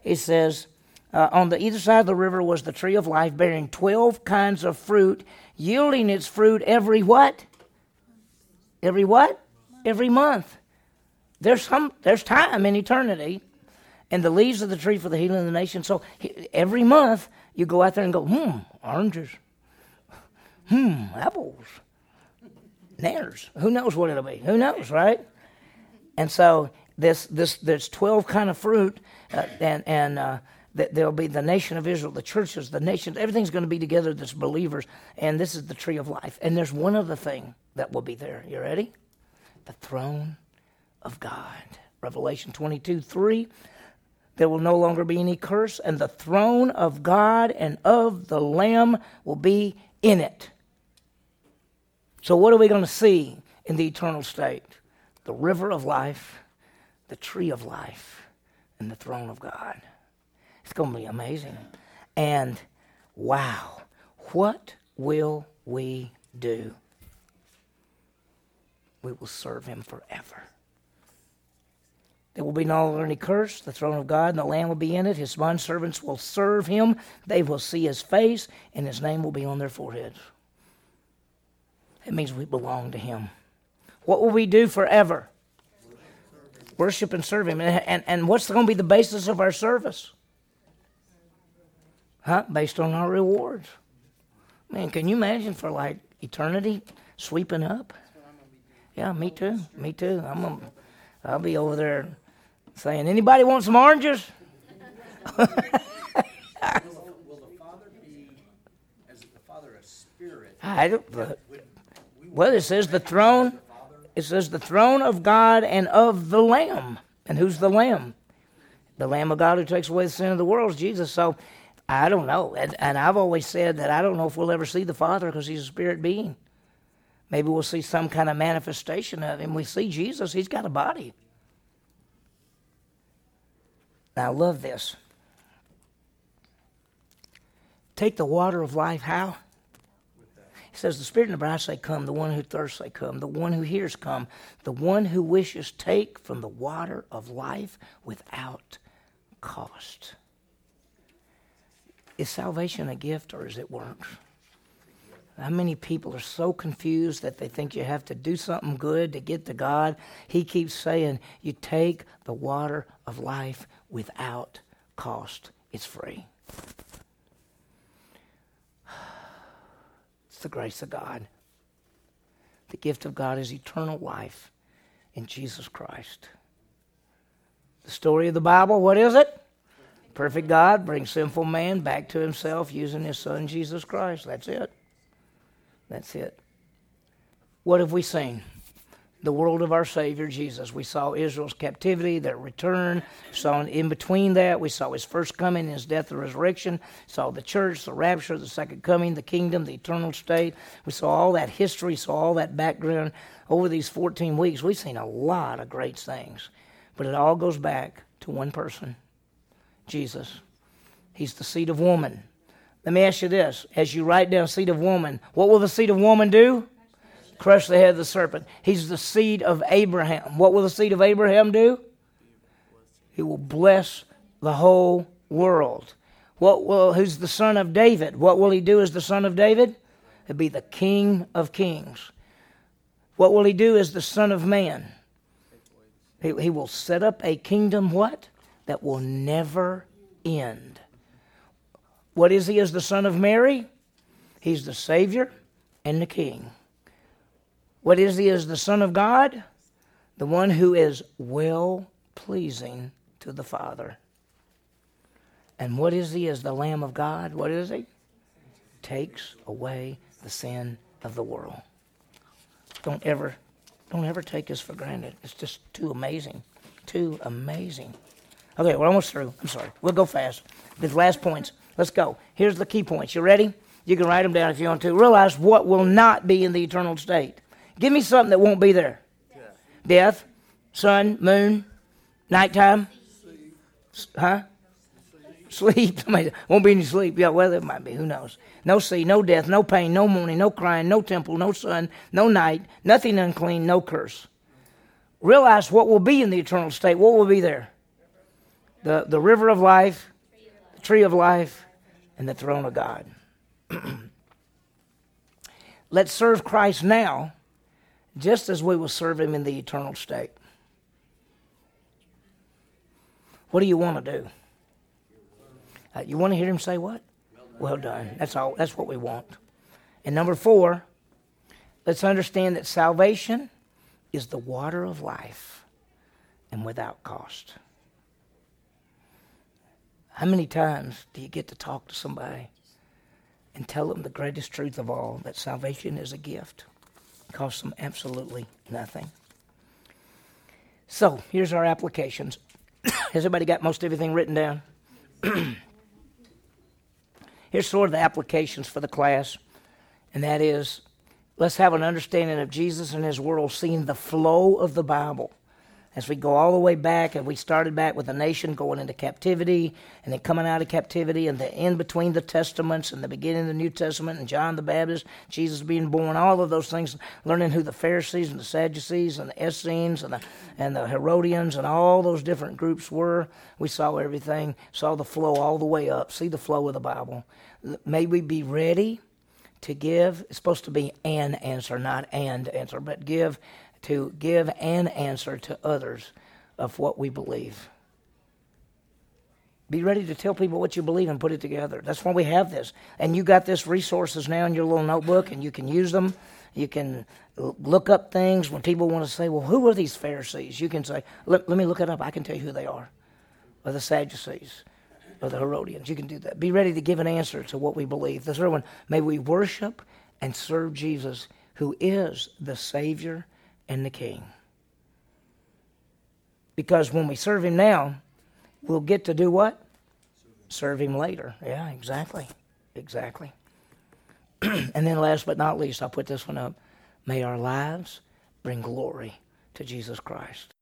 A: It says, uh, on the either side of the river was the tree of life, bearing 12 kinds of fruit, yielding its fruit every what? Every what? Every month. There's some there's time in eternity. And the leaves of the tree for the healing of the nation. So every month you go out there and go, hmm, oranges. Hmm, apples. Nares. Who knows what it'll be? Who knows, right? And so this this there's twelve kind of fruit, uh, and and uh, there'll be the nation of Israel, the churches, the nations, everything's going to be together that's believers, and this is the tree of life. And there's one other thing that will be there. You ready? The throne of God. Revelation 22 3. There will no longer be any curse, and the throne of God and of the Lamb will be in it. So, what are we going to see in the eternal state? The river of life, the tree of life, and the throne of God. It's going to be amazing. And wow, what will we do? We will serve him forever. There will be no longer any curse. The throne of God and the Lamb will be in it. His bondservants will serve him. They will see his face, and his name will be on their foreheads. It means we belong to him. What will we do forever? Worship and serve him. And, and, and what's going to be the basis of our service? Huh? Based on our rewards. Man, can you imagine for like eternity sweeping up? Yeah, me too. Me too. I'm a, I'll be over there saying, "Anybody want some oranges?"
B: will, the, will the Father be as the Father a spirit?
A: I don't. But, well, it says the throne. It says the throne of God and of the Lamb. And who's the Lamb? The Lamb of God who takes away the sin of the world is Jesus. So I don't know. And, and I've always said that I don't know if we'll ever see the Father because he's a spirit being. Maybe we'll see some kind of manifestation of him. We see Jesus, he's got a body. Now, I love this. Take the water of life, how? Says, The Spirit and the bride say, Come. The one who thirsts say, Come. The one who hears, come. The one who wishes, take from the water of life without cost. Is salvation a gift or is it works? How many people are so confused that they think you have to do something good to get to God? He keeps saying, You take the water of life without cost, it's free. It's the grace of God. The gift of God is eternal life in Jesus Christ. The story of the Bible, what is it? Perfect God brings sinful man back to himself using his son Jesus Christ. That's it. That's it. What have we seen? The world of our Savior Jesus. We saw Israel's captivity, their return. Saw in between that, we saw his first coming, his death and resurrection. Saw the church, the rapture, the second coming, the kingdom, the eternal state. We saw all that history, saw all that background. Over these 14 weeks, we've seen a lot of great things. But it all goes back to one person Jesus. He's the seed of woman. Let me ask you this. As you write down seed of woman, what will the seed of woman do? Crush the head of the serpent. He's the seed of Abraham. What will the seed of Abraham do? He will bless the whole world. What will, who's the son of David? What will he do as the son of David? He'll be the king of kings. What will he do as the son of man? He, he will set up a kingdom, what? That will never end. What is he as the son of Mary? He's the Savior, and the King. What is he as the Son of God? The one who is well pleasing to the Father. And what is he as the Lamb of God? What is he? Takes away the sin of the world. Don't ever, don't ever take this for granted. It's just too amazing. Too amazing. Okay, we're almost through. I'm sorry. We'll go fast. The last points. Let's go. Here's the key points. You ready? You can write them down if you want to. Realize what will not be in the eternal state. Give me something that won't be there. Death, sun, moon, nighttime. Huh? Sleep. won't be any sleep. Yeah, well, it might be. Who knows? No sea, no death, no pain, no mourning, no crying, no temple, no sun, no night, nothing unclean, no curse. Realize what will be in the eternal state. What will be there? The, the river of life, the tree of life, and the throne of God. Let's serve Christ now just as we will serve him in the eternal state. What do you want to do? Uh, you want to hear him say what? Well done. That's all. That's what we want. And number four, let's understand that salvation is the water of life and without cost. How many times do you get to talk to somebody and tell them the greatest truth of all that salvation is a gift. Costs them absolutely nothing. So here's our applications. Has everybody got most everything written down? here's sort of the applications for the class, and that is let's have an understanding of Jesus and his world, seeing the flow of the Bible as we go all the way back, and we started back with a nation going into captivity, and then coming out of captivity, and the in between the testaments, and the beginning of the New Testament, and John the Baptist, Jesus being born, all of those things, learning who the Pharisees and the Sadducees and the Essenes and the and the Herodians and all those different groups were. We saw everything, saw the flow all the way up, see the flow of the Bible. May we be ready to give. It's supposed to be an answer, not and answer, but give to give an answer to others of what we believe. Be ready to tell people what you believe and put it together. That's why we have this. And you got this resources now in your little notebook, and you can use them. You can look up things when people want to say, "Well, who are these Pharisees?" You can say, "Let, let me look it up. I can tell you who they are." Or the Sadducees, or the Herodians. You can do that. Be ready to give an answer to what we believe. The third one: May we worship and serve Jesus, who is the Savior and the King. Because when we serve Him now, we'll get to do what? Serve Him later. Yeah, exactly. Exactly. and then, last but not least, I'll put this one up. May our lives bring glory to Jesus Christ.